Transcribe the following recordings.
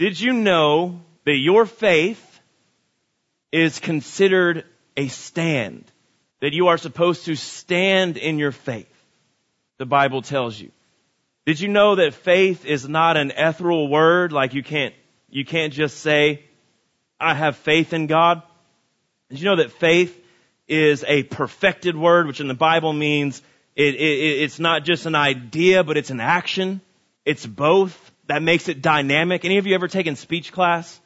Did you know that your faith is considered a stand? That you are supposed to stand in your faith? The Bible tells you. Did you know that faith is not an ethereal word? Like you can't, you can't just say, I have faith in God. Did you know that faith is a perfected word, which in the Bible means it, it, it's not just an idea, but it's an action. It's both. That makes it dynamic. Any of you ever taken speech class?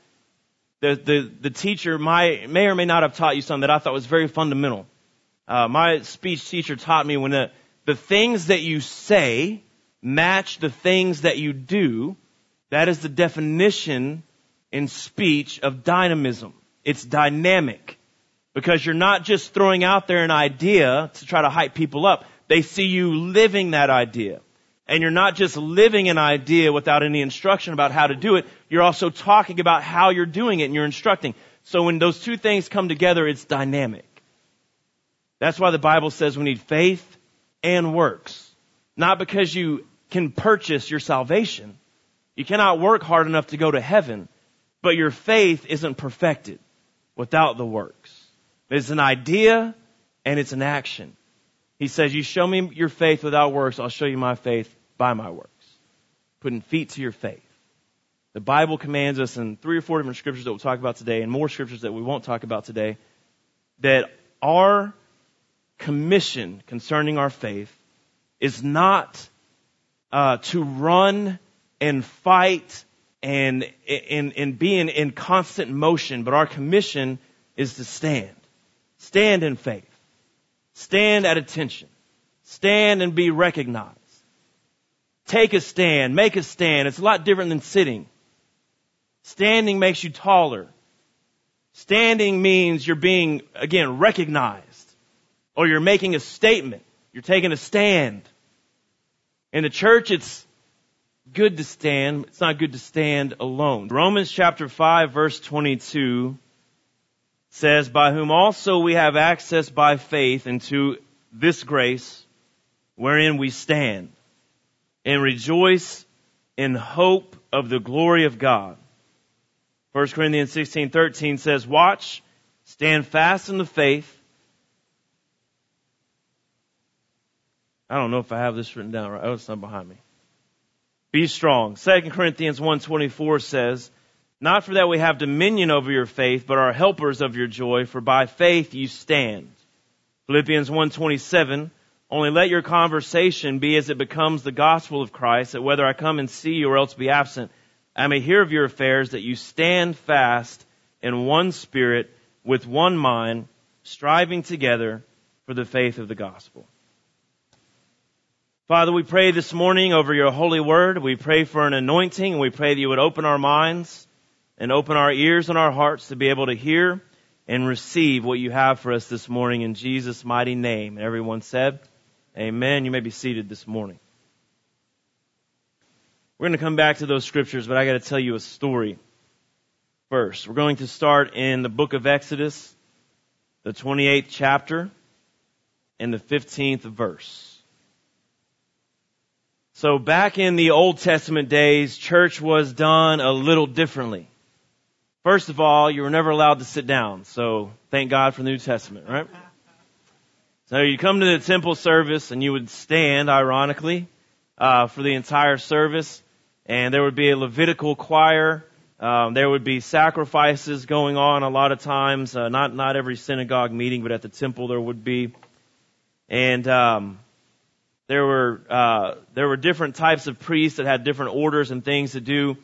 The, the, the teacher my, may or may not have taught you something that I thought was very fundamental. Uh, my speech teacher taught me when the, the things that you say match the things that you do. That is the definition in speech of dynamism. It's dynamic. Because you're not just throwing out there an idea to try to hype people up. They see you living that idea. And you're not just living an idea without any instruction about how to do it. You're also talking about how you're doing it and you're instructing. So when those two things come together, it's dynamic. That's why the Bible says we need faith and works. Not because you can purchase your salvation. You cannot work hard enough to go to heaven, but your faith isn't perfected without the works. It's an idea and it's an action. He says, you show me your faith without works, I'll show you my faith by my works. Putting feet to your faith. The Bible commands us in three or four different scriptures that we'll talk about today and more scriptures that we won't talk about today that our commission concerning our faith is not uh, to run and fight and, and, and be in, in constant motion, but our commission is to stand. Stand in faith. Stand at attention. Stand and be recognized. Take a stand. Make a stand. It's a lot different than sitting. Standing makes you taller. Standing means you're being, again, recognized. Or you're making a statement. You're taking a stand. In the church, it's good to stand. It's not good to stand alone. Romans chapter 5 verse 22 says, by whom also we have access by faith into this grace wherein we stand and rejoice in hope of the glory of God. 1 Corinthians 16, 13 says, watch, stand fast in the faith. I don't know if I have this written down right. Oh, it's not behind me. Be strong. 2 Corinthians 1.24 says, not for that we have dominion over your faith, but are helpers of your joy, for by faith you stand. Philippians 1.27, only let your conversation be as it becomes the gospel of Christ, that whether I come and see you or else be absent, I may hear of your affairs, that you stand fast in one spirit, with one mind, striving together for the faith of the gospel. Father, we pray this morning over your holy word. We pray for an anointing and we pray that you would open our minds and open our ears and our hearts to be able to hear and receive what you have for us this morning in Jesus' mighty name. And everyone said, Amen. You may be seated this morning. We're going to come back to those scriptures, but I got to tell you a story first. We're going to start in the book of Exodus, the 28th chapter, and the 15th verse. So back in the Old Testament days, church was done a little differently. First of all, you were never allowed to sit down. So thank God for the New Testament, right? So you come to the temple service and you would stand, ironically, uh, for the entire service, and there would be a Levitical choir. Um, there would be sacrifices going on a lot of times. Uh, not not every synagogue meeting, but at the temple there would be, and um, there were uh, there were different types of priests that had different orders and things to do.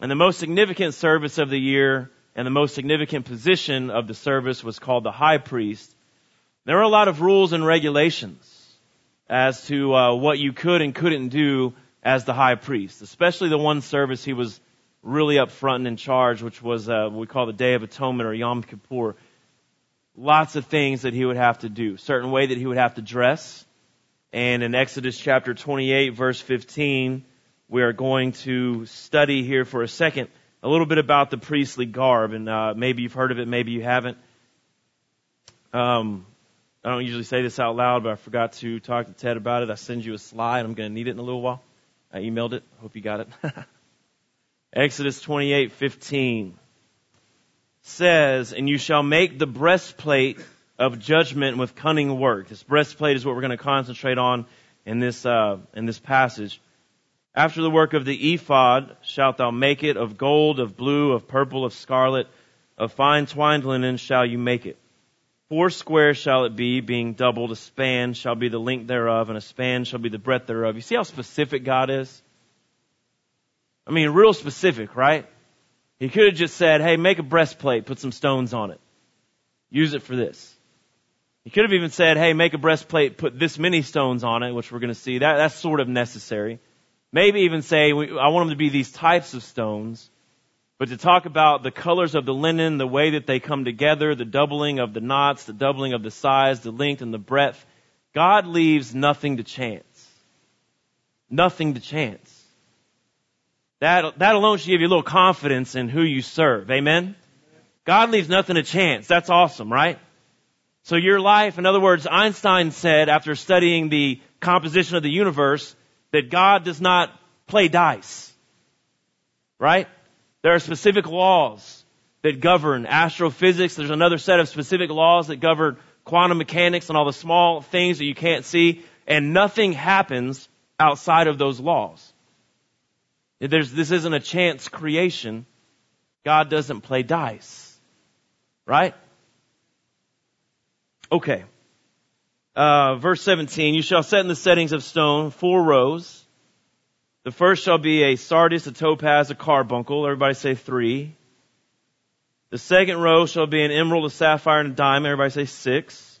And the most significant service of the year and the most significant position of the service was called the high priest. There were a lot of rules and regulations as to uh, what you could and couldn't do as the high priest, especially the one service he was really up front and in charge, which was uh, what we call the Day of Atonement or Yom Kippur. Lots of things that he would have to do. Certain way that he would have to dress. And in Exodus chapter 28 verse 15, we are going to study here for a second a little bit about the priestly garb, and uh, maybe you've heard of it, maybe you haven't. Um, I don't usually say this out loud, but I forgot to talk to Ted about it. I send you a slide. I'm going to need it in a little while. I emailed it. Hope you got it. Exodus 28:15 says, "And you shall make the breastplate of judgment with cunning work." This breastplate is what we're going to concentrate on in this uh, in this passage. After the work of the ephod shalt thou make it of gold, of blue, of purple, of scarlet, of fine twined linen shall you make it. Four square shall it be, being doubled. A span shall be the length thereof, and a span shall be the breadth thereof. You see how specific God is? I mean, real specific, right? He could have just said, hey, make a breastplate, put some stones on it. Use it for this. He could have even said, hey, make a breastplate, put this many stones on it, which we're going to see. That, that's sort of necessary. Maybe even say, I want them to be these types of stones. But to talk about the colors of the linen, the way that they come together, the doubling of the knots, the doubling of the size, the length and the breadth, God leaves nothing to chance. Nothing to chance. That, that alone should give you a little confidence in who you serve. Amen? God leaves nothing to chance. That's awesome, right? So your life, in other words, Einstein said after studying the composition of the universe, that God does not play dice. Right? There are specific laws that govern astrophysics. There's another set of specific laws that govern quantum mechanics and all the small things that you can't see. And nothing happens outside of those laws. There's, this isn't a chance creation. God doesn't play dice. Right? Okay. Uh, verse 17, you shall set in the settings of stone four rows. The first shall be a sardius, a topaz, a carbuncle. Everybody say three. The second row shall be an emerald, a sapphire, and a diamond. Everybody say six.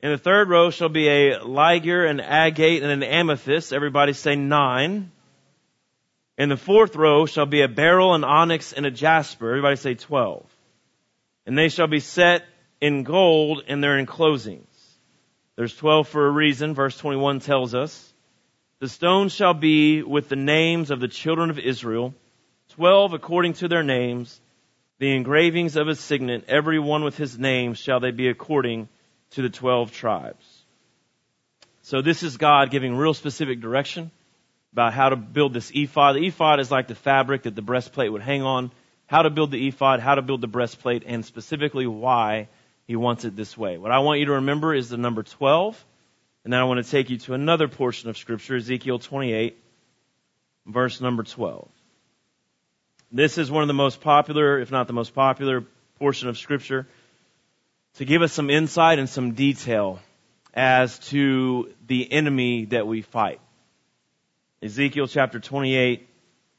In the third row shall be a ligure, an agate, and an amethyst. Everybody say nine. In the fourth row shall be a beryl, an onyx, and a jasper. Everybody say twelve. And they shall be set in gold in their enclosings. There's 12 for a reason. Verse 21 tells us. The stones shall be with the names of the children of Israel, 12 according to their names. The engravings of a signet, every one with his name, shall they be according to the 12 tribes. So this is God giving real specific direction about how to build this ephod. The ephod is like the fabric that the breastplate would hang on. How to build the ephod, how to build the breastplate, and specifically why he wants it this way. What I want you to remember is the number 12. And then I want to take you to another portion of scripture, Ezekiel 28, verse number 12. This is one of the most popular, if not the most popular portion of scripture to give us some insight and some detail as to the enemy that we fight. Ezekiel chapter 28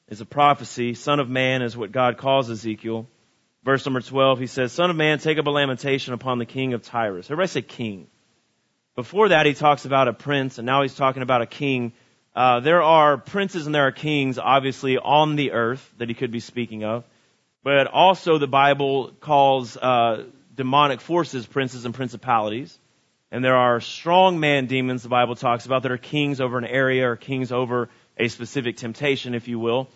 is a prophecy. Son of man is what God calls Ezekiel. Verse number 12, he says, Son of man, take up a lamentation upon the king of Tyrus. Everybody say king. Before that, he talks about a prince, and now he's talking about a king. Uh, there are princes and there are kings, obviously, on the earth that he could be speaking of. But also the Bible calls uh, demonic forces princes and principalities. And there are strong man demons the Bible talks about that are kings over an area or kings over a specific temptation, if you will.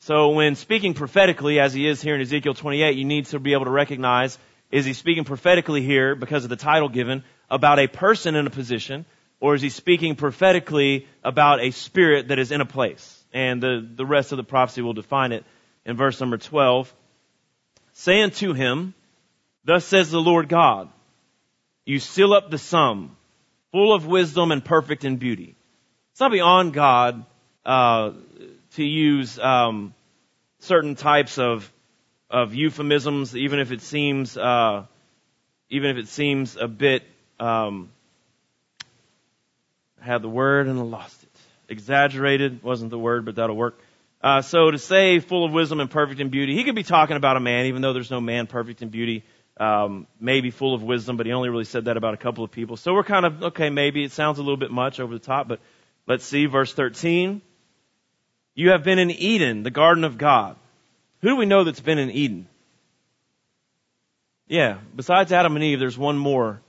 So when speaking prophetically, as he is here in Ezekiel 28, you need to be able to recognize, is he speaking prophetically here because of the title given about a person in a position, or is he speaking prophetically about a spirit that is in a place? And the, the rest of the prophecy will define it in verse number 12. Say unto him, Thus says the Lord God, You seal up the sum, full of wisdom and perfect in beauty. It's not beyond God uh, to use um, certain types of of euphemisms, even if it seems uh, even if it seems a bit um, had the word and lost it. Exaggerated wasn't the word, but that'll work. Uh, so to say full of wisdom and perfect in beauty, he could be talking about a man, even though there's no man perfect in beauty. Um, maybe full of wisdom, but he only really said that about a couple of people. So we're kind of okay. Maybe it sounds a little bit much over the top, but let's see verse 13. You have been in Eden, the garden of God. Who do we know that's been in Eden? Yeah, besides Adam and Eve, there's one more.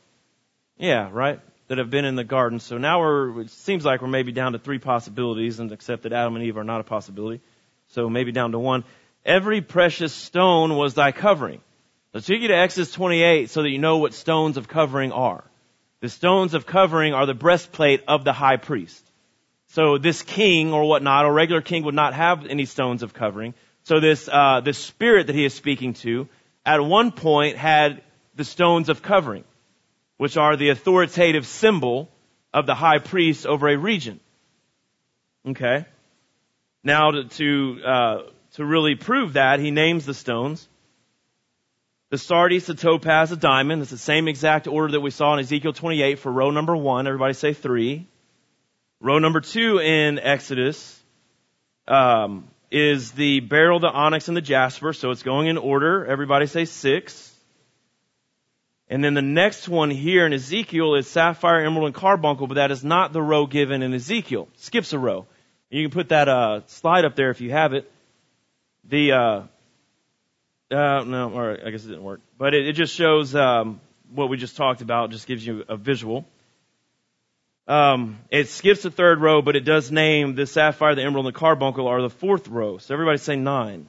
Yeah, right? That have been in the garden. So now we're, it seems like we're maybe down to three possibilities, and except that Adam and Eve are not a possibility. So maybe down to one. Every precious stone was thy covering. Let's take you to Exodus 28 so that you know what stones of covering are. The stones of covering are the breastplate of the high priest. So this king or whatnot, a regular king would not have any stones of covering. So this, uh, this spirit that he is speaking to, at one point had the stones of covering, which are the authoritative symbol of the high priest over a region. Okay. Now to, to, uh, to really prove that, he names the stones. The sardius, the topaz, the diamond. It's the same exact order that we saw in Ezekiel 28 for row number one. Everybody say three. Row number two in Exodus um, is the beryl, the onyx, and the jasper. So it's going in order. Everybody say six. And then the next one here in Ezekiel is sapphire, emerald, and carbuncle, but that is not the row given in Ezekiel. Skips a row. You can put that uh, slide up there if you have it. The uh, uh, no, all right, I guess it didn't work. But it, it just shows um, what we just talked about. Just gives you a visual. Um, it skips the third row, but it does name the sapphire, the emerald, and the carbuncle are the fourth row. So everybody say nine.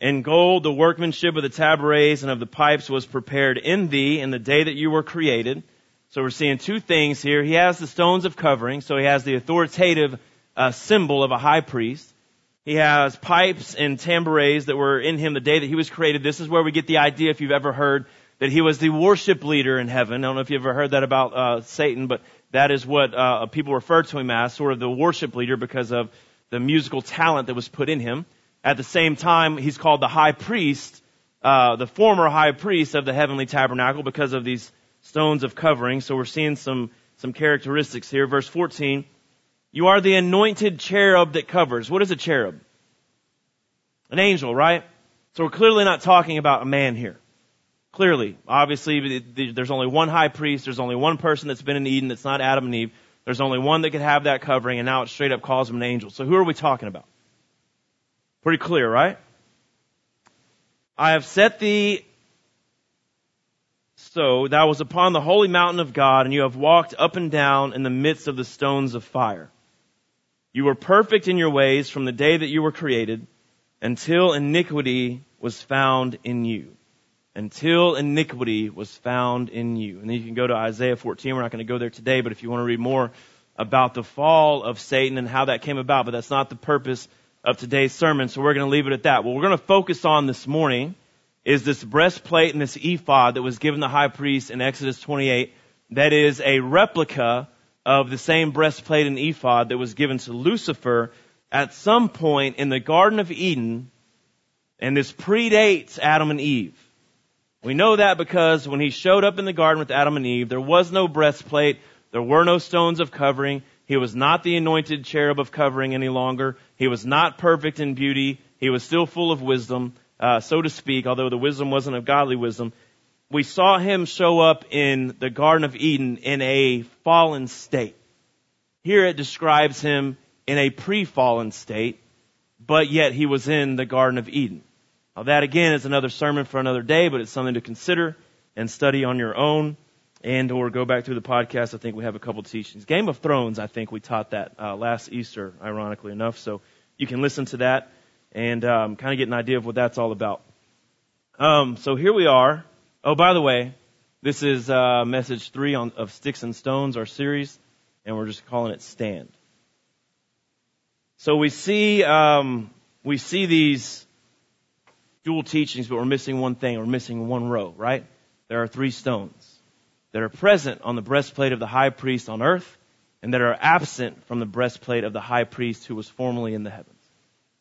In gold, the workmanship of the tabrets and of the pipes was prepared in thee in the day that you were created. So we're seeing two things here. He has the stones of covering, so he has the authoritative uh, symbol of a high priest. He has pipes and tambourines that were in him the day that he was created. This is where we get the idea, if you've ever heard, that he was the worship leader in heaven. I don't know if you've ever heard that about uh, Satan, but that is what uh, people refer to him as, sort of the worship leader because of the musical talent that was put in him. At the same time, he's called the high priest, uh, the former high priest of the heavenly tabernacle because of these stones of covering. So we're seeing some some characteristics here. Verse 14. You are the anointed cherub that covers. What is a cherub? An angel, right? So we're clearly not talking about a man here. Clearly. Obviously, there's only one high priest. There's only one person that's been in Eden that's not Adam and Eve. There's only one that could have that covering, and now it straight up calls him an angel. So who are we talking about? Pretty clear, right? I have set thee so thou was upon the holy mountain of God, and you have walked up and down in the midst of the stones of fire. You were perfect in your ways from the day that you were created until iniquity was found in you. Until iniquity was found in you. And then you can go to Isaiah 14. We're not going to go there today, but if you want to read more about the fall of Satan and how that came about, but that's not the purpose of today's sermon, so we're going to leave it at that. What we're going to focus on this morning is this breastplate and this ephod that was given the high priest in Exodus 28 that is a replica of the same breastplate and ephod that was given to Lucifer at some point in the Garden of Eden, and this predates Adam and Eve. We know that because when he showed up in the garden with Adam and Eve, there was no breastplate, there were no stones of covering, he was not the anointed cherub of covering any longer, he was not perfect in beauty, he was still full of wisdom, uh, so to speak, although the wisdom wasn't of godly wisdom we saw him show up in the Garden of Eden in a fallen state. Here it describes him in a pre-fallen state, but yet he was in the Garden of Eden. That again is another sermon for another day, but it's something to consider and study on your own and or go back through the podcast. I think we have a couple teachings. Game of Thrones, I think we taught that uh, last Easter, ironically enough. So you can listen to that and um, kind of get an idea of what that's all about. Um, so here we are Oh, by the way, this is uh, message three on, of Sticks and Stones, our series, and we're just calling it Stand. So we see um, we see these dual teachings, but we're missing one thing. We're missing one row, right? There are three stones that are present on the breastplate of the high priest on earth, and that are absent from the breastplate of the high priest who was formerly in the heavens.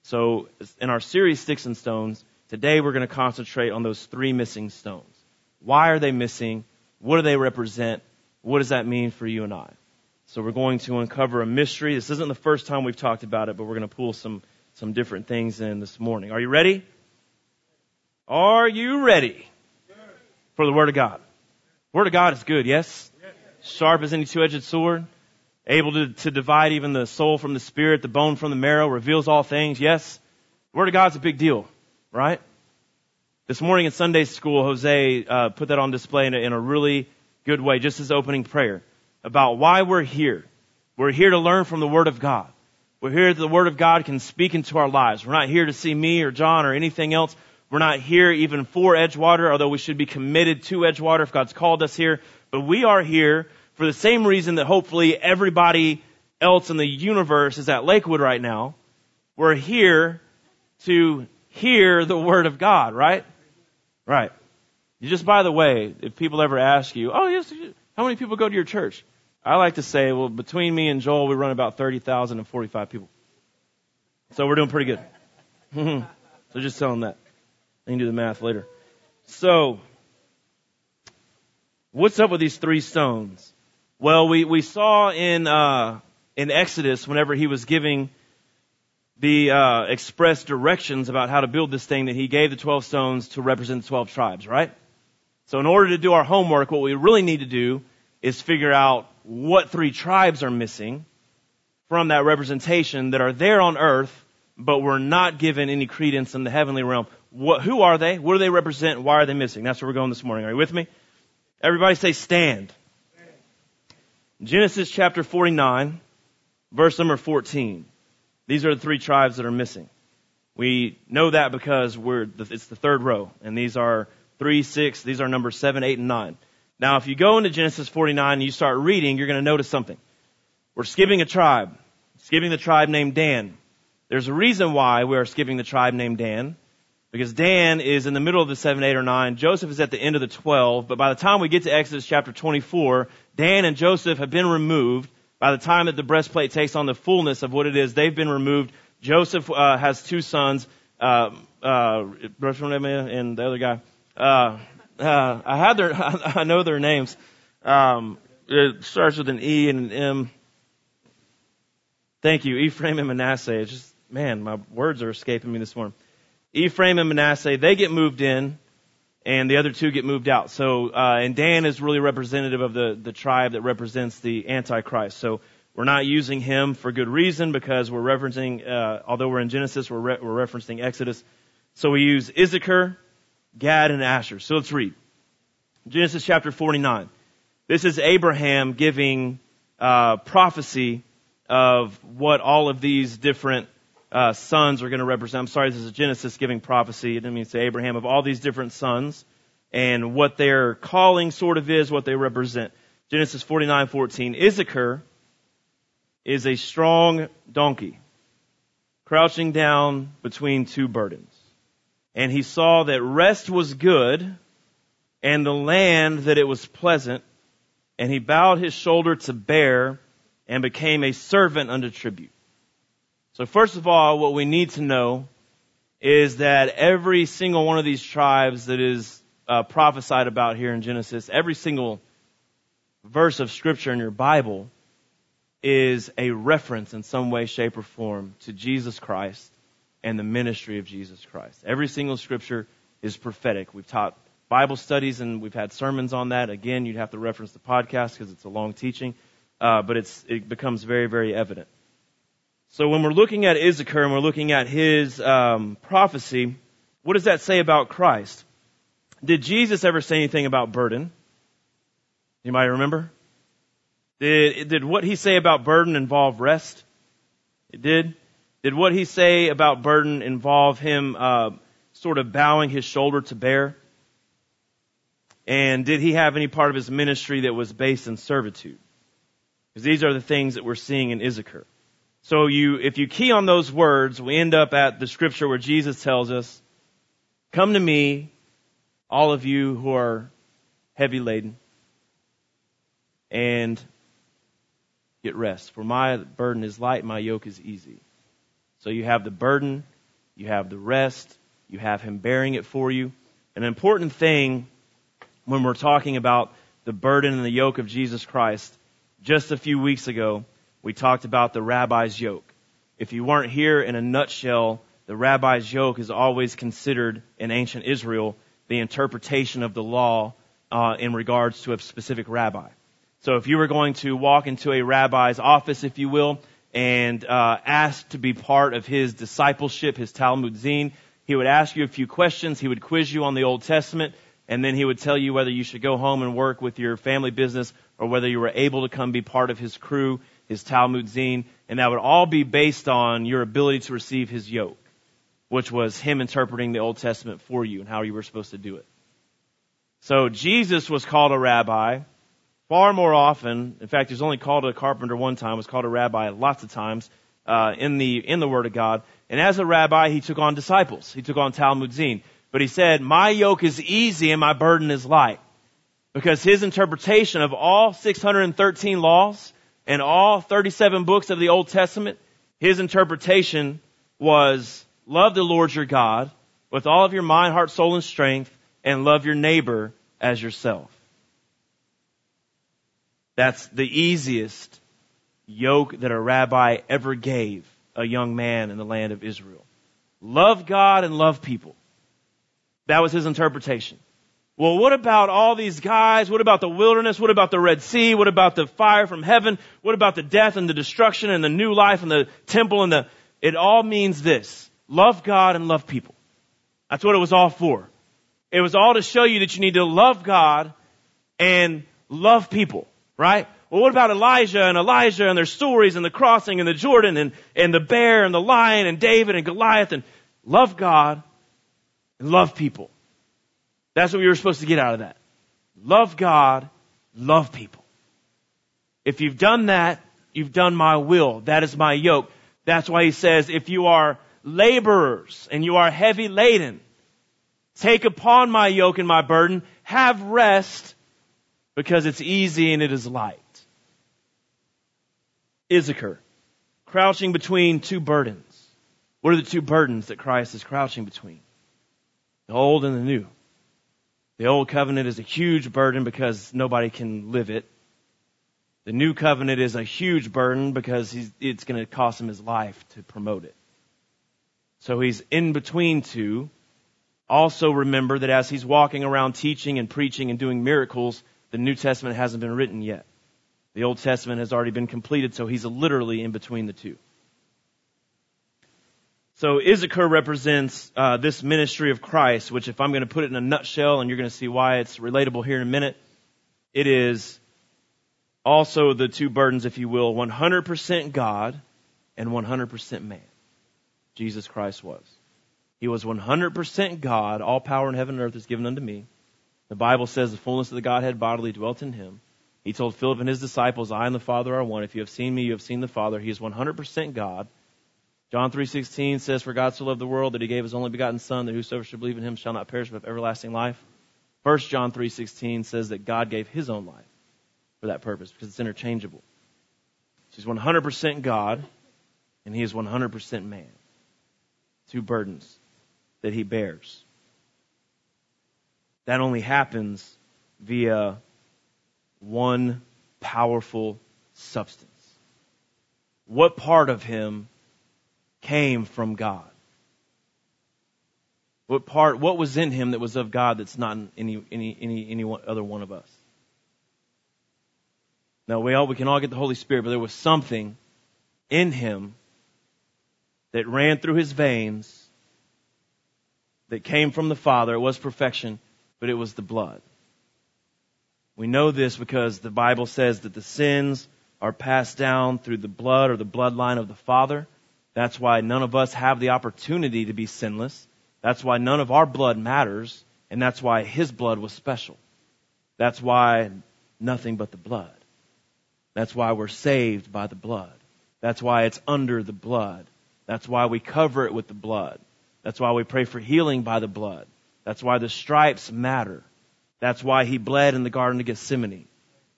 So in our series Sticks and Stones, today we're going to concentrate on those three missing stones. Why are they missing? What do they represent? What does that mean for you and I? So we're going to uncover a mystery. This isn't the first time we've talked about it, but we're going to pull some, some different things in this morning. Are you ready? Are you ready for the Word of God? Word of God is good, yes? Sharp as any two-edged sword, able to, to divide even the soul from the spirit, the bone from the marrow, reveals all things, yes? Word of God's a big deal, right? This morning in Sunday school, Jose uh, put that on display in a, in a really good way, just as opening prayer, about why we're here. We're here to learn from the Word of God. We're here that the Word of God can speak into our lives. We're not here to see me or John or anything else. We're not here even for Edgewater, although we should be committed to Edgewater if God's called us here. But we are here for the same reason that hopefully everybody else in the universe is at Lakewood right now. We're here to hear the Word of God, right? Right. Just by the way, if people ever ask you, oh yes, how many people go to your church? I like to say, well, between me and Joel, we run about 30,000 and 45 people. So we're doing pretty good. so just tell them that. I can do the math later. So, what's up with these three stones? Well, we, we saw in, uh, in Exodus, whenever he was giving the uh, express directions about how to build this thing, that he gave the 12 stones to represent the 12 tribes, right? So in order to do our homework, what we really need to do is figure out what three tribes are missing from that representation that are there on earth, but were not given any credence in the heavenly realm. What, who are they? What do they represent? Why are they missing? That's where we're going this morning. Are you with me? Everybody say stand. Genesis chapter 49, verse number 14. These are the three tribes that are missing. We know that because we're, it's the third row, and these are three, six, these are numbers seven, eight, and nine. Now, if you go into Genesis 49 and you start reading, you're going to notice something. We're skipping a tribe, skipping the tribe named Dan. There's a reason why we are skipping the tribe named Dan, because Dan is in the middle of the 7, 8, or 9. Joseph is at the end of the 12, but by the time we get to Exodus chapter 24, Dan and Joseph have been removed. By the time that the breastplate takes on the fullness of what it is, they've been removed. Joseph uh, has two sons, uh, uh, and the other guy. Uh, uh, I had their, I know their names. Um, it starts with an E and an M. Thank you, Ephraim and Manasseh. It's just, man, my words are escaping me this morning. Ephraim and Manasseh, they get moved in, and the other two get moved out. So, uh, and Dan is really representative of the, the tribe that represents the Antichrist. So, we're not using him for good reason because we're referencing, uh, although we're in Genesis, we're, re- we're referencing Exodus. So we use Issachar, Gad, and Asher. So let's read. Genesis chapter 49. This is Abraham giving uh, prophecy of what all of these different uh, sons are going to represent. I'm sorry, this is a Genesis giving prophecy. It didn't mean to Abraham of all these different sons and what their calling sort of is, what they represent. Genesis 49:14. Issachar is a strong donkey, crouching down between two burdens and he saw that rest was good and the land that it was pleasant and he bowed his shoulder to bear and became a servant unto tribute. So first of all, what we need to know is that every single one of these tribes that is uh, prophesied about here in Genesis, every single verse of scripture in your Bible is a reference in some way, shape, or form to Jesus Christ and the ministry of Jesus Christ. Every single scripture is prophetic. We've taught Bible studies and we've had sermons on that. Again, you'd have to reference the podcast because it's a long teaching, uh, but it's it becomes very very evident. So when we're looking at Issachar and we're looking at his um, prophecy, what does that say about Christ? Did Jesus ever say anything about burden? Anybody remember? Did, did what he say about burden involve rest? It did. Did what he say about burden involve him uh, sort of bowing his shoulder to bear? And did he have any part of his ministry that was based in servitude? Because these are the things that we're seeing in Issachar. So you, if you key on those words, we end up at the scripture where Jesus tells us, come to me, all of you who are heavy laden, and get rest. For my burden is light, my yoke is easy. So you have the burden, you have the rest, you have Him bearing it for you. An important thing when we're talking about the burden and the yoke of Jesus Christ, just a few weeks ago, we talked about the rabbi's yoke. If you weren't here in a nutshell, the rabbi's yoke is always considered in ancient Israel the interpretation of the law uh, in regards to a specific rabbi. So if you were going to walk into a rabbi's office, if you will, and uh, asked to be part of his discipleship, his Talmud Zine. He would ask you a few questions. He would quiz you on the Old Testament, and then he would tell you whether you should go home and work with your family business or whether you were able to come be part of his crew, his Talmud Zine, and that would all be based on your ability to receive his yoke, which was him interpreting the Old Testament for you and how you were supposed to do it. So Jesus was called a rabbi far more often, in fact, he was only called a carpenter one time, was called a rabbi lots of times, uh, in the, in the Word of God. And as a rabbi, he took on disciples. He took on Talmud Talmudzin. But he said, my yoke is easy and my burden is light. Because his interpretation of all 613 laws and all 37 books of the Old Testament, his interpretation was love the Lord your God with all of your mind, heart, soul, and strength, and love your neighbor as yourself. That's the easiest yoke that a rabbi ever gave a young man in the land of Israel. Love God and love people. That was his interpretation. Well, what about all these guys? What about the wilderness? What about the Red Sea? What about the fire from heaven? What about the death and the destruction and the new life and the temple and the, it all means this. Love God and love people. That's what it was all for. It was all to show you that you need to love God and love people, right? Well, what about Elijah and Elisha and their stories and the crossing and the Jordan and, and the bear and the lion and David and Goliath and love God and love people. That's what we were supposed to get out of that. Love God, love people. If you've done that, you've done my will. That is my yoke. That's why he says, if you are laborers and you are heavy laden, take upon my yoke and my burden, have rest because it's easy and it is light. Issachar, crouching between two burdens. What are the two burdens that Christ is crouching between? The old and the new. The old covenant is a huge burden because nobody can live it. The new covenant is a huge burden because it's going to cost him his life to promote it. So he's in between two. Also remember that as he's walking around teaching and preaching and doing miracles, the New Testament hasn't been written yet. The Old Testament has already been completed, so he's literally in between the two. So Issachar represents uh, this ministry of Christ, which, if I'm going to put it in a nutshell, and you're going to see why it's relatable here in a minute, it is also the two burdens, if you will, 100% God and 100% man. Jesus Christ was. He was 100% God. All power in heaven and earth is given unto me. The Bible says the fullness of the Godhead bodily dwelt in him. He told Philip and his disciples, I and the Father are one. If you have seen me, you have seen the Father. He is 100% God. John 3:16 says, "For God so loved the world that He gave His only begotten Son, that whosoever should believe in Him shall not perish but have everlasting life." 1 John 3:16 says that God gave His own life for that purpose because it's interchangeable. So He's 100% God, and He is 100% man. Two burdens that He bears. That only happens via one powerful substance. What part of Him came from God? What part, what was in him that was of God that's not in any, any, any, any other one of us? Now we all, we can all get the Holy Spirit, but there was something in him that ran through his veins that came from the Father. It was perfection, but it was the blood. We know this because the Bible says that the sins are passed down through the blood or the bloodline of the Father. That's why none of us have the opportunity to be sinless. That's why none of our blood matters. And that's why his blood was special. That's why nothing but the blood. That's why we're saved by the blood. That's why it's under the blood. That's why we cover it with the blood. That's why we pray for healing by the blood. That's why the stripes matter. That's why he bled in the Garden of Gethsemane.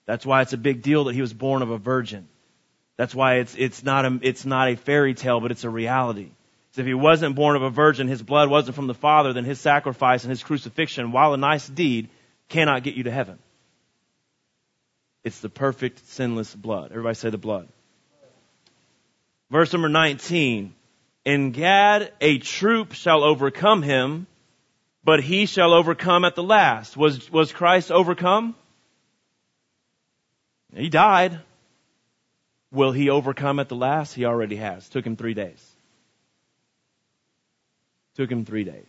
That's why it's a big deal that he was born of a virgin. That's why it's, it's not a, it's not a fairy tale, but it's a reality. So if he wasn't born of a virgin, his blood wasn't from the Father, then his sacrifice and his crucifixion, while a nice deed, cannot get you to heaven. It's the perfect, sinless blood. Everybody say the blood. Verse number 19. In Gad a troop shall overcome him, but he shall overcome at the last. Was, was Christ overcome? He died. Will he overcome at the last? He already has. Took him three days. Took him three days.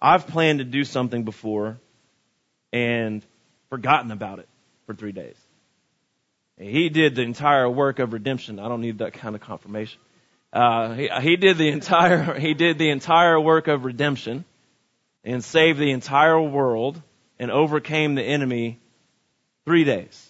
I've planned to do something before and forgotten about it for three days. He did the entire work of redemption. I don't need that kind of confirmation. Uh, he, he did the entire he did the entire work of redemption and saved the entire world and overcame the enemy three days.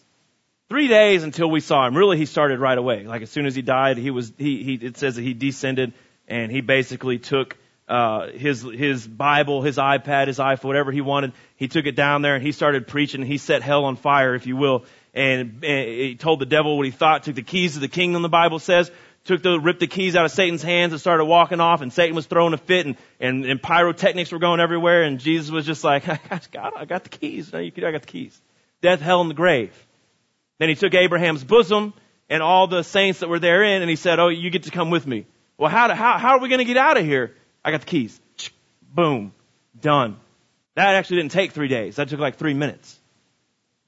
Three days until we saw him. Really, he started right away. Like as soon as he died, he was, he, he, it says that he descended and he basically took, uh, his, his Bible, his iPad, his iPhone, whatever he wanted. He took it down there and he started preaching. He set hell on fire, if you will. And, and he told the devil what he thought, took the keys to the kingdom, the Bible says, took the, ripped the keys out of Satan's hands and started walking off and Satan was throwing a fit and, and, and pyrotechnics were going everywhere and Jesus was just like, I got, I got the keys. No, you I got the keys. Death, hell, and the grave. Then he took Abraham's bosom and all the saints that were therein and he said, oh, you get to come with me. Well, how, how, how are we going to get out of here? I got the keys. Boom. Done. That actually didn't take three days. That took like three minutes.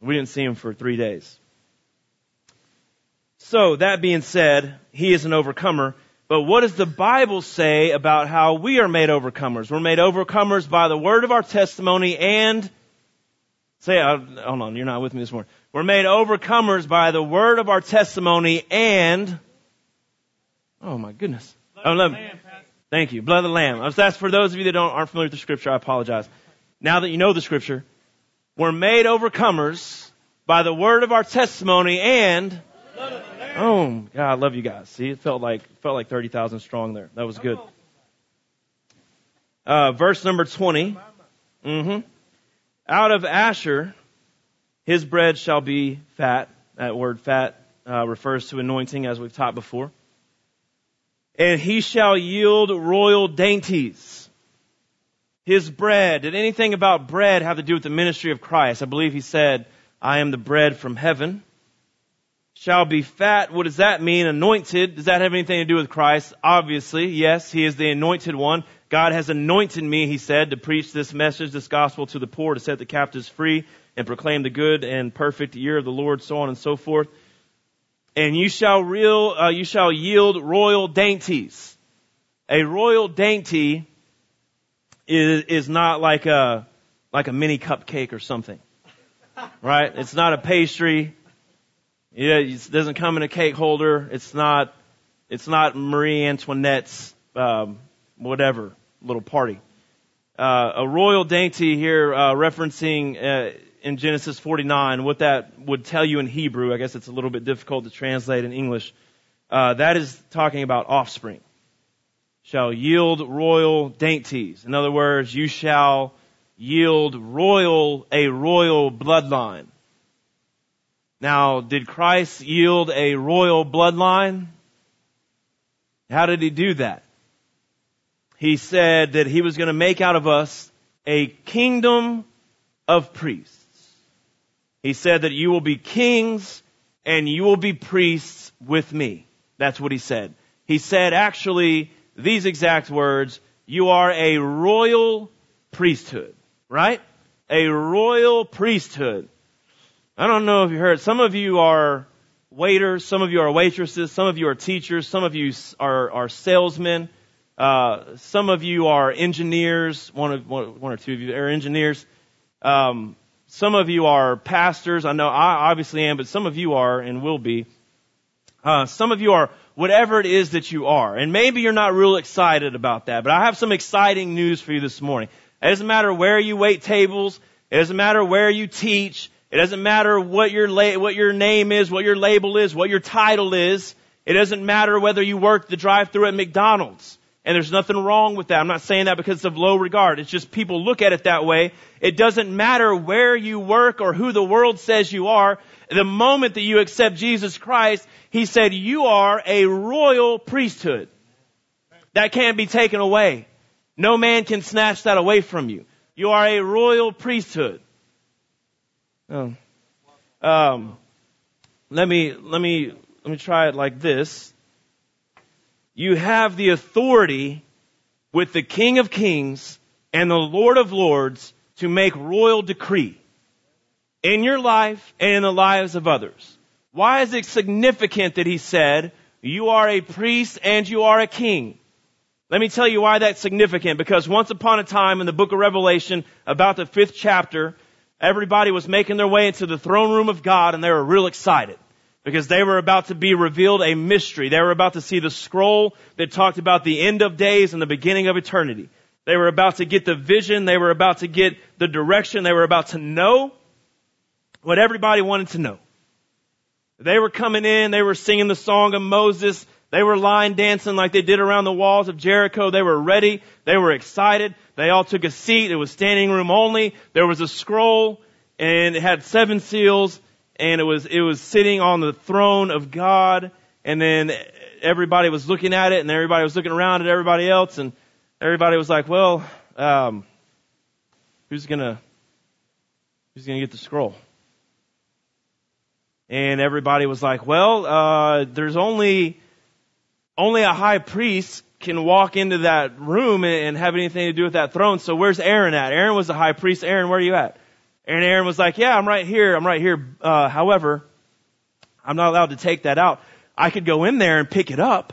We didn't see him for three days. So, that being said, he is an overcomer. But what does the Bible say about how we are made overcomers? We're made overcomers by the word of our testimony and, say, uh, hold on, you're not with me this morning. We're made overcomers by the word of our testimony and, oh my goodness. Oh, lamb, thank you. Blood of the Lamb. That's for those of you that don't, aren't familiar with the scripture, I apologize. Now that you know the scripture, we're made overcomers by the word of our testimony and Oh, God, I love you guys. See, it felt like felt like thirty thousand strong there. That was good. Uh, verse number 20 Mm-hmm. Out of Asher, his bread shall be fat. That word fat uh, refers to anointing, as we've taught before. And he shall yield royal dainties. His bread. Did anything about bread have to do with the ministry of Christ? I believe he said, I am the bread from heaven shall be fat. What does that mean? Anointed. Does that have anything to do with Christ? Obviously, yes, he is the anointed one. God has anointed me, he said, to preach this message, this gospel to the poor, to set the captives free, and proclaim the good and perfect year of the Lord, so on and so forth. And you shall real, uh, you shall yield royal dainties. A royal dainty is, is not like a, like a mini cupcake or something. Right? It's not a pastry. Yeah, it doesn't come in a cake holder. It's not, it's not Marie Antoinette's, um, whatever little party. Uh, a royal dainty here, uh, referencing, uh, in Genesis 49, what that would tell you in Hebrew. I guess it's a little bit difficult to translate in English. Uh, that is talking about offspring. Shall yield royal dainties. In other words, you shall yield royal, a royal bloodline. Now, did Christ yield a royal bloodline? How did he do that? He said that he was going to make out of us a kingdom of priests. He said that you will be kings and you will be priests with me. That's what he said. He said actually these exact words, you are a royal priesthood, right? A royal priesthood. I don't know if you heard, some of you are waiters, some of you are waitresses, some of you are teachers, some of you are, are salesmen, uh, some of you are engineers, one, of, one, one or two of you are engineers. Um, some of you are pastors. I know I obviously am, but some of you are and will be. Uh, some of you are whatever it is that you are. And maybe you're not real excited about that, but I have some exciting news for you this morning. It doesn't matter where you wait tables. It doesn't matter where you teach. It doesn't matter what your, la- what your name is, what your label is, what your title is. It doesn't matter whether you work the drive through at McDonald's. And there's nothing wrong with that. I'm not saying that because of low regard. It's just people look at it that way. It doesn't matter where you work or who the world says you are. The moment that you accept Jesus Christ, He said you are a royal priesthood. That can't be taken away. No man can snatch that away from you. You are a royal priesthood. Oh. Um, let me, let me, let me try it like this. You have the authority with the King of Kings and the Lord of Lords to make royal decree in your life and in the lives of others. Why is it significant that he said, you are a priest and you are a king? Let me tell you why that's significant because once upon a time in the book of Revelation, about the fifth chapter, Everybody was making their way into the throne room of God and they were real excited because they were about to be revealed a mystery. They were about to see the scroll that talked about the end of days and the beginning of eternity. They were about to get the vision. They were about to get the direction. They were about to know what everybody wanted to know. They were coming in, they were singing the song of Moses, they were line dancing like they did around the walls of Jericho. They were ready. They were excited. They all took a seat. It was standing room only. There was a scroll and it had seven seals and it was, it was sitting on the throne of God. And then everybody was looking at it and everybody was looking around at everybody else and everybody was like, well, um, who's gonna, who's gonna get the scroll? And everybody was like, well, uh, there's only, only a high priest can walk into that room and have anything to do with that throne. So where's Aaron at? Aaron was the high priest. Aaron, where are you at? And Aaron was like, yeah, I'm right here. I'm right here. Uh, however, I'm not allowed to take that out. I could go in there and pick it up.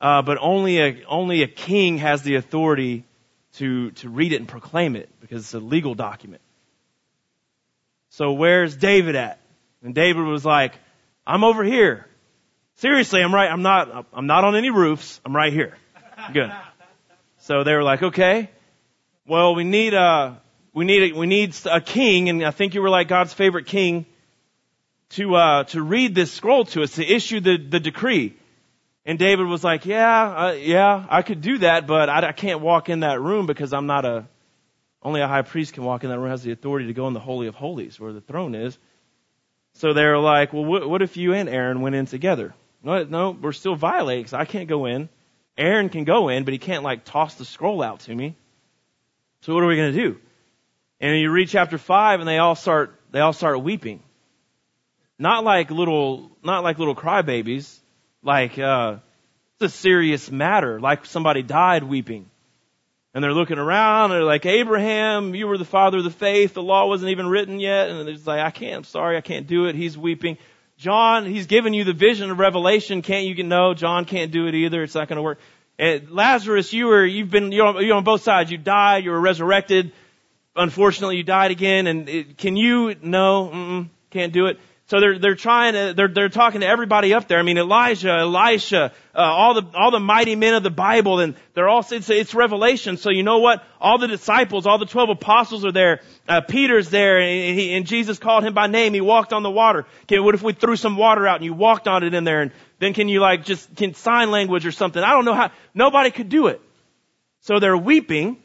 Uh, but only a, only a king has the authority to, to read it and proclaim it because it's a legal document. So where's David at? And David was like, I'm over here. Seriously, I'm right. I'm not, I'm not on any roofs. I'm right here. Good. So they were like, okay, well, we need a, we need a, we need a king, and I think you were like God's favorite king to, uh, to read this scroll to us, to issue the, the decree. And David was like, yeah, uh, yeah, I could do that, but I, I can't walk in that room because I'm not a, only a high priest can walk in that room, has the authority to go in the Holy of Holies where the throne is. So they're like, well, what, what if you and Aaron went in together? No, no, we're still violating I can't go in. Aaron can go in, but he can't like toss the scroll out to me. So what are we going to do? And you read chapter five, and they all start they all start weeping. Not like little not like little crybabies, like uh, it's a serious matter, like somebody died weeping. And they're looking around, and they're like, Abraham, you were the father of the faith. The law wasn't even written yet. And they're just like, I can't, I'm sorry, I can't do it. He's weeping. John, he's given you the vision of Revelation. Can't you get no? John can't do it either. It's not going to work. And Lazarus, you were, you've been, you're on, you're on both sides. You died, you were resurrected. Unfortunately, you died again. And it, can you? No, can't do it. So they're they're trying to they're they're talking to everybody up there. I mean Elijah, Elisha, uh, all the all the mighty men of the Bible, and they're all it's it's Revelation. So you know what? All the disciples, all the twelve apostles are there. Uh, Peter's there, and, he, and Jesus called him by name. He walked on the water. Okay, what if we threw some water out and you walked on it in there, and then can you like just can sign language or something? I don't know how. Nobody could do it. So they're weeping,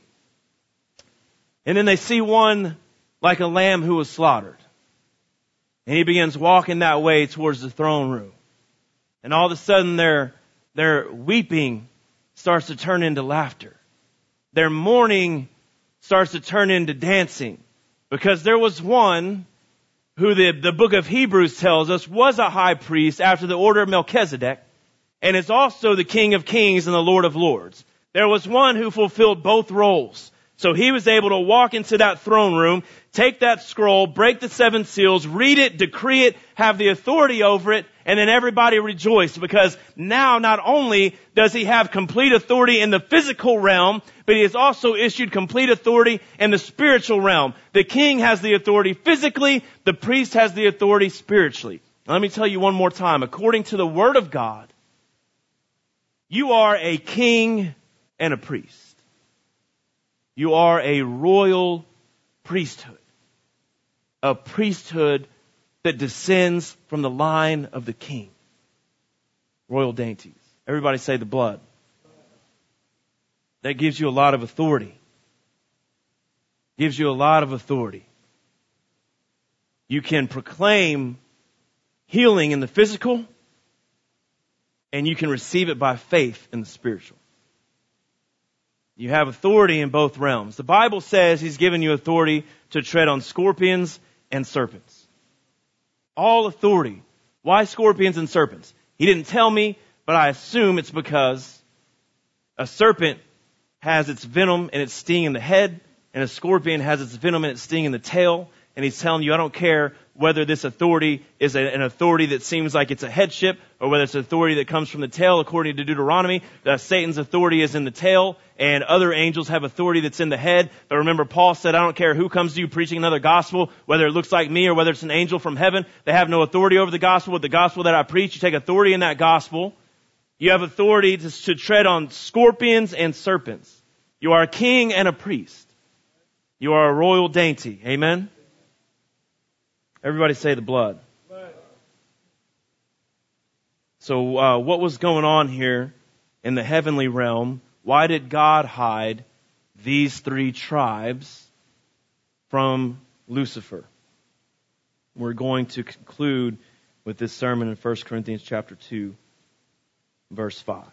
and then they see one like a lamb who was slaughtered. And he begins walking that way towards the throne room. And all of a sudden their, their weeping starts to turn into laughter. Their mourning starts to turn into dancing. Because there was one who the, the book of Hebrews tells us was a high priest after the order of Melchizedek, and is also the King of Kings and the Lord of Lords. There was one who fulfilled both roles. So he was able to walk into that throne room, take that scroll, break the seven seals, read it, decree it, have the authority over it, and then everybody rejoiced because now not only does he have complete authority in the physical realm, but he has also issued complete authority in the spiritual realm. The king has the authority physically, the priest has the authority spiritually. Let me tell you one more time. According to the word of God, you are a king and a priest. You are a royal priesthood. A priesthood that descends from the line of the king. Royal dainties. Everybody say the blood. That gives you a lot of authority. Gives you a lot of authority. You can proclaim healing in the physical and you can receive it by faith in the spiritual. You have authority in both realms. The Bible says He's given you authority to tread on scorpions and serpents. All authority. Why scorpions and serpents? He didn't tell me, but I assume it's because a serpent has its venom and its sting in the head, and a scorpion has its venom and its sting in the tail. And he's telling you, I don't care whether this authority is a, an authority that seems like it's a headship or whether it's an authority that comes from the tail according to Deuteronomy. Uh, Satan's authority is in the tail and other angels have authority that's in the head. But remember, Paul said, I don't care who comes to you preaching another gospel, whether it looks like me or whether it's an angel from heaven. They have no authority over the gospel. With the gospel that I preach, you take authority in that gospel. You have authority to, to tread on scorpions and serpents. You are a king and a priest. You are a royal dainty. Amen? Everybody say the blood. So, uh, what was going on here in the heavenly realm? Why did God hide these three tribes from Lucifer? We're going to conclude with this sermon in 1 Corinthians chapter 2, verse 5. It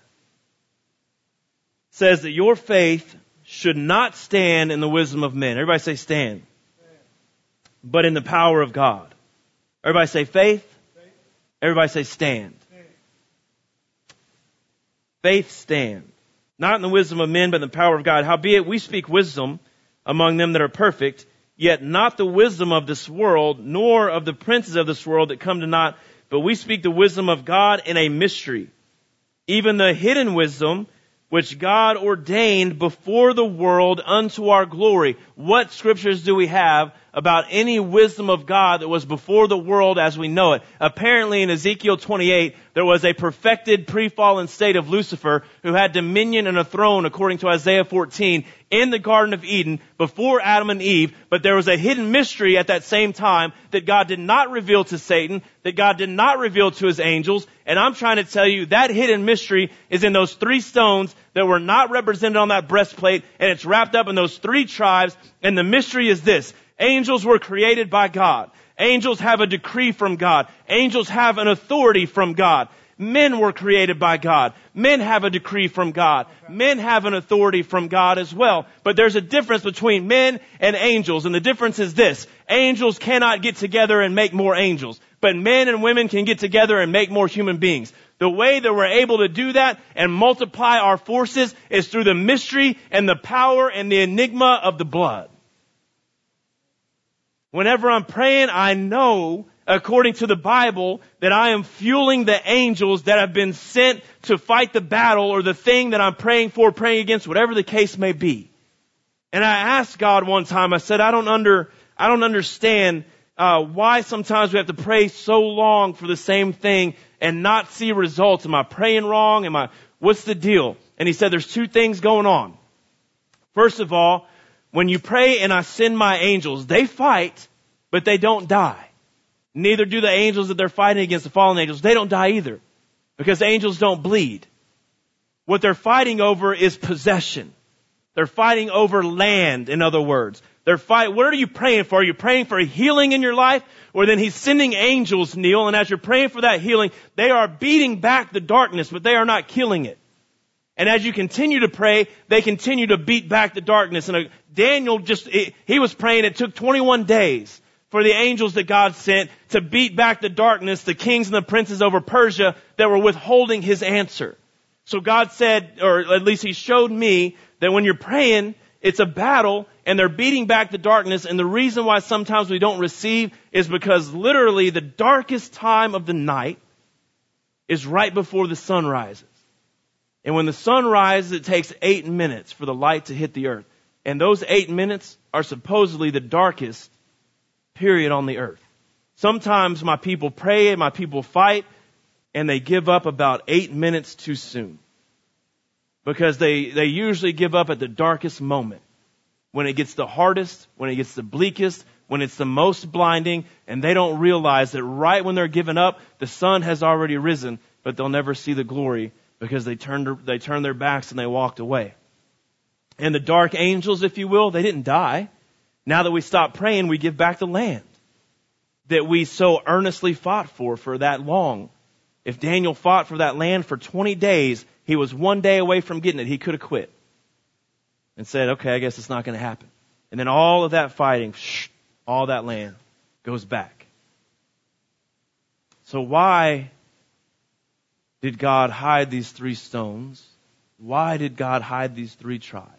says that your faith should not stand in the wisdom of men. Everybody say stand. But in the power of God. Everybody say faith. Everybody say stand. Faith stand. Not in the wisdom of men, but in the power of God. Howbeit we speak wisdom among them that are perfect, yet not the wisdom of this world, nor of the princes of this world that come to naught, but we speak the wisdom of God in a mystery. Even the hidden wisdom which God ordained before the world unto our glory. What scriptures do we have about any wisdom of God that was before the world as we know it? Apparently in Ezekiel 28, there was a perfected pre-fallen state of Lucifer who had dominion and a throne according to Isaiah 14 in the Garden of Eden before Adam and Eve, but there was a hidden mystery at that same time that God did not reveal to Satan, that God did not reveal to his angels, and I'm trying to tell you that hidden mystery is in those three stones that were not represented on that breastplate, and it's wrapped up in those three tribes, and the mystery is this. Angels were created by God. Angels have a decree from God. Angels have an authority from God. Men were created by God. Men have a decree from God. Men have an authority from God as well. But there's a difference between men and angels, and the difference is this. Angels cannot get together and make more angels, but men and women can get together and make more human beings. The way that we're able to do that and multiply our forces is through the mystery and the power and the enigma of the blood. Whenever I'm praying, I know according to the Bible, that I am fueling the angels that have been sent to fight the battle or the thing that I'm praying for, praying against, whatever the case may be. And I asked God one time, I said, I don't under, I don't understand, uh, why sometimes we have to pray so long for the same thing and not see results. Am I praying wrong? Am I, what's the deal? And he said, there's two things going on. First of all, when you pray and I send my angels, they fight, but they don't die. Neither do the angels that they're fighting against, the fallen angels. They don't die either. Because angels don't bleed. What they're fighting over is possession. They're fighting over land, in other words. They're fight, what are you praying for? Are you praying for a healing in your life? Or then he's sending angels, Neil, and as you're praying for that healing, they are beating back the darkness, but they are not killing it. And as you continue to pray, they continue to beat back the darkness. And Daniel just, he was praying, it took 21 days for the angels that God sent to beat back the darkness, the kings and the princes over Persia that were withholding his answer. So God said, or at least he showed me that when you're praying, it's a battle and they're beating back the darkness and the reason why sometimes we don't receive is because literally the darkest time of the night is right before the sun rises. And when the sun rises, it takes eight minutes for the light to hit the earth. And those eight minutes are supposedly the darkest period on the earth. Sometimes my people pray and my people fight and they give up about eight minutes too soon. Because they, they usually give up at the darkest moment. When it gets the hardest, when it gets the bleakest, when it's the most blinding, and they don't realize that right when they're giving up, the sun has already risen, but they'll never see the glory because they turned, they turned their backs and they walked away. And the dark angels, if you will, they didn't die. Now that we stop praying, we give back the land that we so earnestly fought for for that long. If Daniel fought for that land for 20 days, he was one day away from getting it. He could have quit and said, okay, I guess it's not going to happen. And then all of that fighting, shh, all that land goes back. So why did God hide these three stones? Why did God hide these three tribes?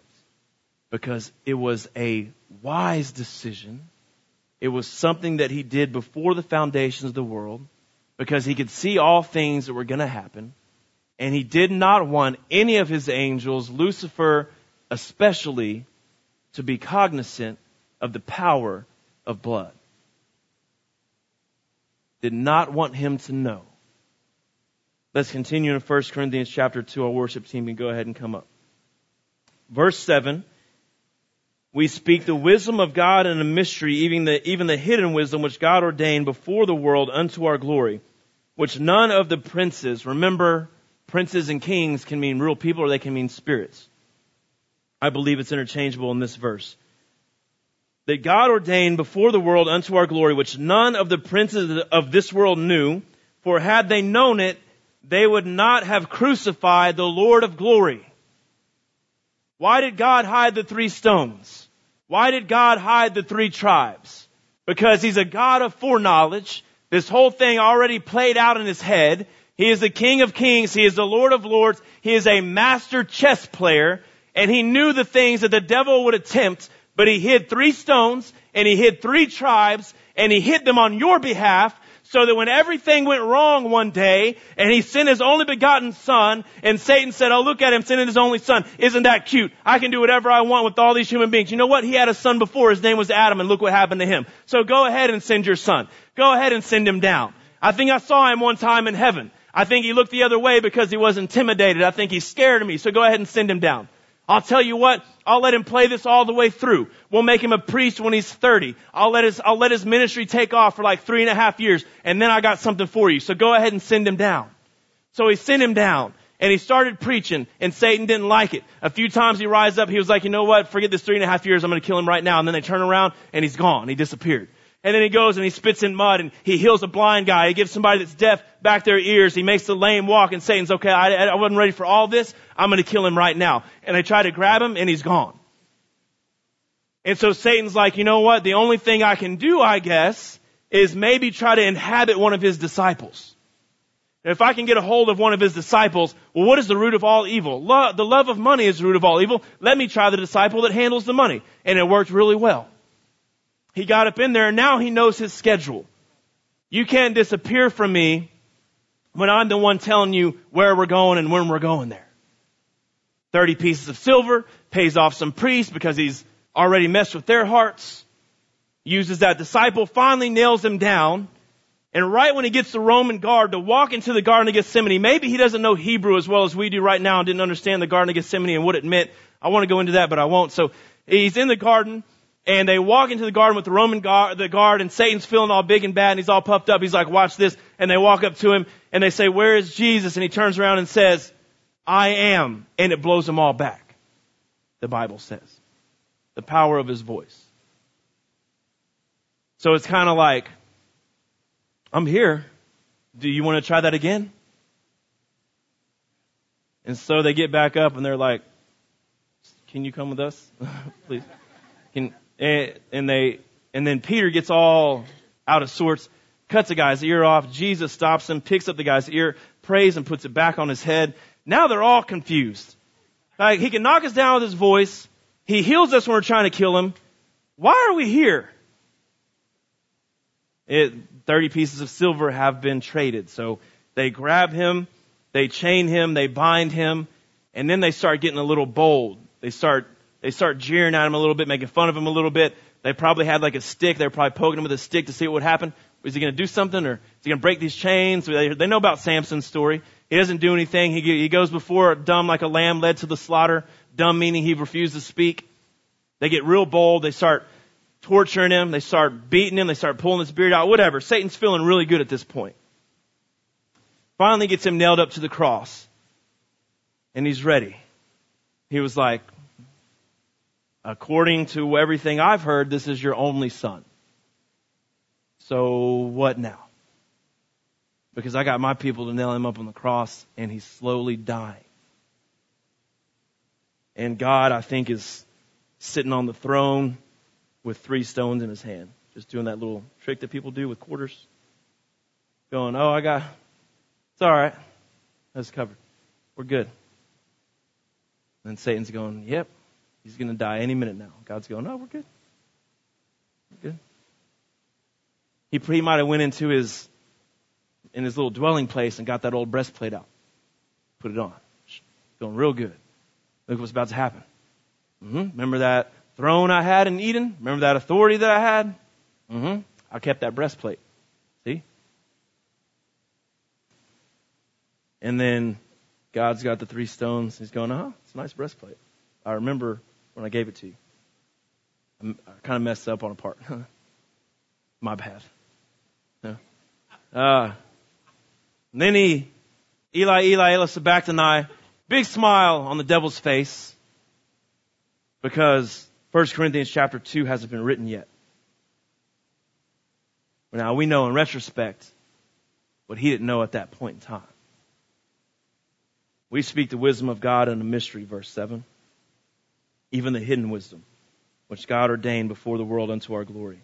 Because it was a wise decision. It was something that he did before the foundations of the world because he could see all things that were going to happen. And he did not want any of his angels, Lucifer especially, to be cognizant of the power of blood. Did not want him to know. Let's continue in 1 Corinthians chapter 2. Our worship team can go ahead and come up. Verse 7 we speak the wisdom of God in a mystery, even the, even the hidden wisdom which God ordained before the world unto our glory, which none of the princes, remember, princes and kings can mean real people or they can mean spirits. I believe it's interchangeable in this verse. That God ordained before the world unto our glory, which none of the princes of this world knew, for had they known it, they would not have crucified the Lord of glory. Why did God hide the three stones? Why did God hide the three tribes? Because He's a God of foreknowledge. This whole thing already played out in His head. He is the King of Kings. He is the Lord of Lords. He is a master chess player. And He knew the things that the devil would attempt, but He hid three stones and He hid three tribes and He hid them on your behalf so that when everything went wrong one day and he sent his only begotten son and Satan said, oh look at him sending his only son. Isn't that cute? I can do whatever I want with all these human beings. You know what? He had a son before. His name was Adam and look what happened to him. So go ahead and send your son. Go ahead and send him down. I think I saw him one time in heaven. I think he looked the other way because he was intimidated. I think he's scared of me. So go ahead and send him down. I'll tell you what, I'll let him play this all the way through. We'll make him a priest when he's 30. I'll let his, I'll let his ministry take off for like three and a half years, and then I got something for you. So go ahead and send him down. So he sent him down, and he started preaching, and Satan didn't like it. A few times he rise up, he was like, you know what, forget this three and a half years, I'm gonna kill him right now. And then they turn around, and he's gone. He disappeared. And then he goes and he spits in mud and he heals a blind guy. He gives somebody that's deaf back their ears. He makes the lame walk and Satan's okay. I, I wasn't ready for all this. I'm going to kill him right now. And they try to grab him and he's gone. And so Satan's like, you know what? The only thing I can do, I guess, is maybe try to inhabit one of his disciples. If I can get a hold of one of his disciples, well, what is the root of all evil? The love of money is the root of all evil. Let me try the disciple that handles the money. And it worked really well. He got up in there and now he knows his schedule. You can't disappear from me when I'm the one telling you where we're going and when we're going there. 30 pieces of silver, pays off some priests because he's already messed with their hearts, uses that disciple, finally nails him down, and right when he gets the Roman guard to walk into the Garden of Gethsemane, maybe he doesn't know Hebrew as well as we do right now and didn't understand the Garden of Gethsemane and what it meant. I want to go into that, but I won't. So he's in the garden, and they walk into the garden with the Roman guard, the guard, and Satan's feeling all big and bad, and he's all puffed up. He's like, watch this. And they walk up to him, and they say, where is Jesus? And he turns around and says, I am. And it blows them all back. The Bible says. The power of his voice. So it's kind of like, I'm here. Do you want to try that again? And so they get back up and they're like, can you come with us? Please. Can, and, and they, and then Peter gets all out of sorts, cuts the guy's ear off. Jesus stops him, picks up the guy's ear, prays and puts it back on his head. Now they're all confused. Like, he can knock us down with his voice. He heals us when we're trying to kill him. Why are we here? It, 30 pieces of silver have been traded. So they grab him, they chain him, they bind him, and then they start getting a little bold. They start they start jeering at him a little bit, making fun of him a little bit. They probably had like a stick. They were probably poking him with a stick to see what would happen. Is he going to do something or is he going to break these chains? They, they know about Samson's story. He doesn't do anything. He, he goes before dumb like a lamb led to the slaughter. Dumb meaning he refused to speak. They get real bold. They start torturing him. They start beating him. They start pulling his beard out. Whatever. Satan's feeling really good at this point. Finally gets him nailed up to the cross. And he's ready. He was like, according to everything I've heard, this is your only son. So what now? Because I got my people to nail him up on the cross and he's slowly dying. And God, I think, is sitting on the throne with three stones in his hand. Just doing that little trick that people do with quarters. Going, oh, I got, it's alright. That's covered. We're good. And Satan's going, yep, He's going to die any minute now. God's going, no, we're good. We're good. He, he might have went into his, in his little dwelling place and got that old breastplate out. Put it on. Feeling real good. Look what's about to happen. Mm-hmm. Remember that throne I had in Eden? Remember that authority that I had? Mm-hmm. I kept that breastplate. See? And then God's got the three stones. He's going, uh it's a nice breastplate. I remember when I gave it to you. I kind of messed up on a part. My bad. Uh, And then he, Eli, Eli, Eli sabachthani, big smile on the devil's face because 1 Corinthians chapter 2 hasn't been written yet. Now we know in retrospect what he didn't know at that point in time. We speak the wisdom of God in a mystery, verse 7. Even the hidden wisdom, which God ordained before the world unto our glory,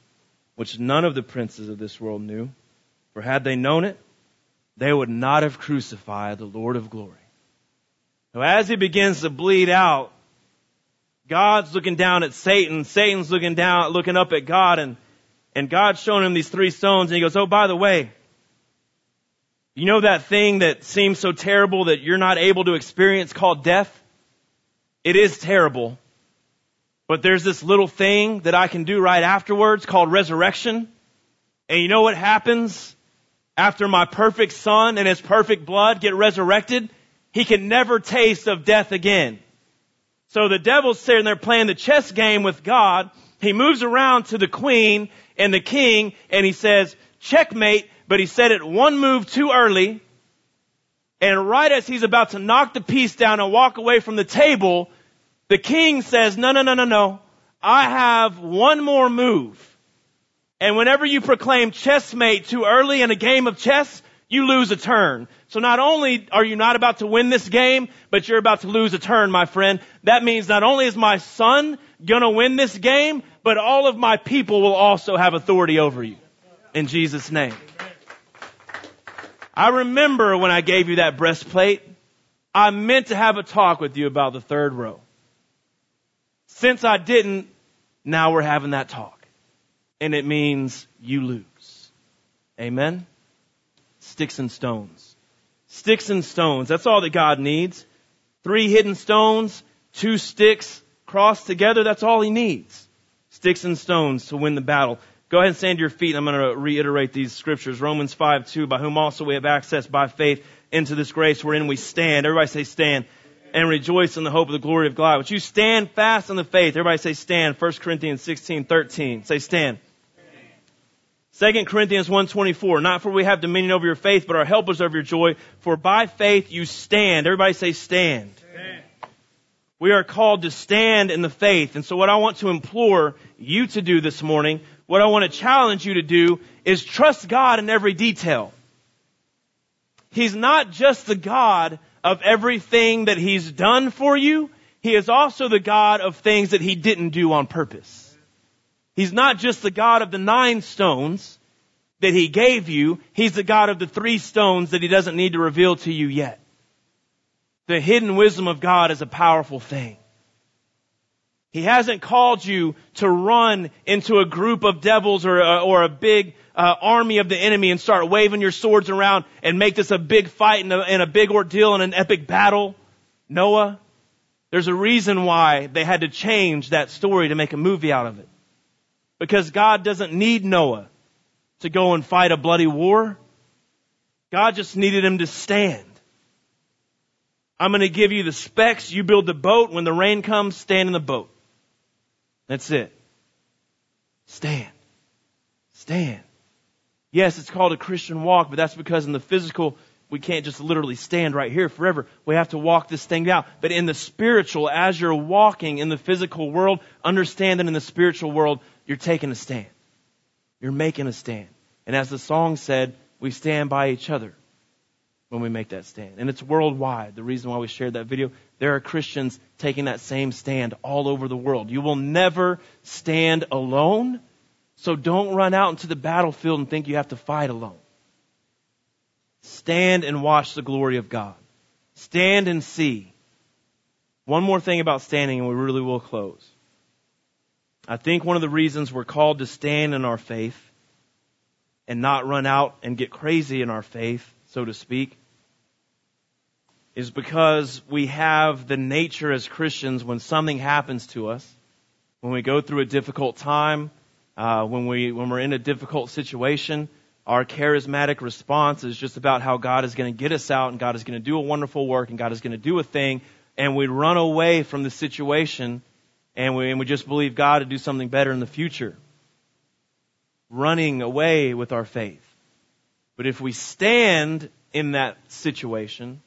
which none of the princes of this world knew. For had they known it, they would not have crucified the Lord of glory. Now as he begins to bleed out, God's looking down at Satan, Satan's looking down, looking up at God, and, and God's showing him these three stones, and he goes, oh, by the way, you know that thing that seems so terrible that you're not able to experience called death? It is terrible. But there's this little thing that I can do right afterwards called resurrection. And you know what happens after my perfect son and his perfect blood get resurrected? He can never taste of death again. So the devil's sitting there playing the chess game with God. He moves around to the queen and the king and he says, checkmate, but he said it one move too early. And right as he's about to knock the piece down and walk away from the table, the king says, no, no, no, no, no. I have one more move. And whenever you proclaim chessmate too early in a game of chess, you lose a turn. So not only are you not about to win this game, but you're about to lose a turn, my friend. That means not only is my son gonna win this game, but all of my people will also have authority over you. In Jesus' name. I remember when I gave you that breastplate, I meant to have a talk with you about the third row. Since I didn't, now we're having that talk. And it means you lose. Amen? Sticks and stones. Sticks and stones. That's all that God needs. Three hidden stones, two sticks crossed together. That's all he needs. Sticks and stones to win the battle. Go ahead and stand to your feet. I'm going to reiterate these scriptures. Romans 5, 2, by whom also we have access by faith into this grace wherein we stand. Everybody say stand. And rejoice in the hope of the glory of God. Would you stand fast in the faith? Everybody say stand. 1 Corinthians 16, 13. Say stand. 2 Corinthians 1.24, not for we have dominion over your faith, but are helpers of your joy, for by faith you stand. Everybody say stand. stand. We are called to stand in the faith. And so what I want to implore you to do this morning what I want to challenge you to do is trust God in every detail. He's not just the God of everything that He's done for you. He is also the God of things that He didn't do on purpose. He's not just the God of the nine stones that He gave you. He's the God of the three stones that He doesn't need to reveal to you yet. The hidden wisdom of God is a powerful thing. He hasn't called you to run into a group of devils or a, or a big uh, army of the enemy and start waving your swords around and make this a big fight and a, and a big ordeal and an epic battle. Noah, there's a reason why they had to change that story to make a movie out of it. Because God doesn't need Noah to go and fight a bloody war. God just needed him to stand. I'm going to give you the specs. You build the boat. When the rain comes, stand in the boat. That's it. Stand. Stand. Yes, it's called a Christian walk, but that's because in the physical, we can't just literally stand right here forever. We have to walk this thing out. But in the spiritual, as you're walking in the physical world, understand that in the spiritual world, you're taking a stand. You're making a stand. And as the song said, we stand by each other when we make that stand. And it's worldwide. The reason why we shared that video, there are Christians taking that same stand all over the world. You will never stand alone. So don't run out into the battlefield and think you have to fight alone. Stand and watch the glory of God. Stand and see. One more thing about standing and we really will close. I think one of the reasons we're called to stand in our faith and not run out and get crazy in our faith, so to speak, is because we have the nature as Christians when something happens to us, when we go through a difficult time, uh, when we when we're in a difficult situation, our charismatic response is just about how God is going to get us out and God is going to do a wonderful work and God is going to do a thing, and we run away from the situation and we, and we just believe God to do something better in the future. Running away with our faith. But if we stand in that situation,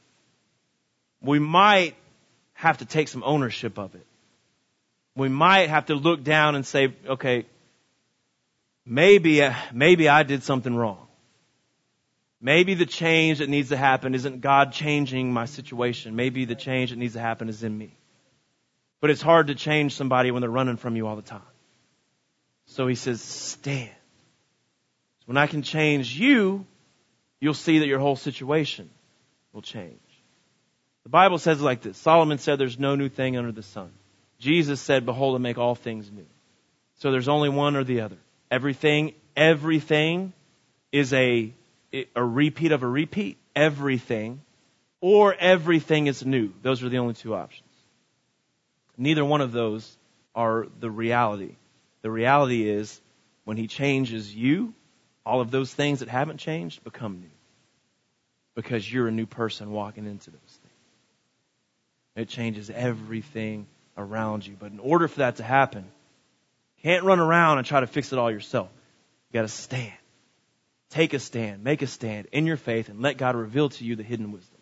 we might have to take some ownership of it. We might have to look down and say, okay, maybe, uh, maybe I did something wrong. Maybe the change that needs to happen isn't God changing my situation. Maybe the change that needs to happen is in me. But it's hard to change somebody when they're running from you all the time. So he says, stand. When I can change you, you'll see that your whole situation will change. The Bible says like this. Solomon said there's no new thing under the sun. Jesus said, behold, I make all things new. So there's only one or the other. Everything, everything is a, a repeat of a repeat. Everything. Or everything is new. Those are the only two options. Neither one of those are the reality. The reality is when he changes you, all of those things that haven't changed become new. Because you're a new person walking into things. It changes everything around you. But in order for that to happen, you can't run around and try to fix it all yourself. You gotta stand. Take a stand. Make a stand in your faith and let God reveal to you the hidden wisdom.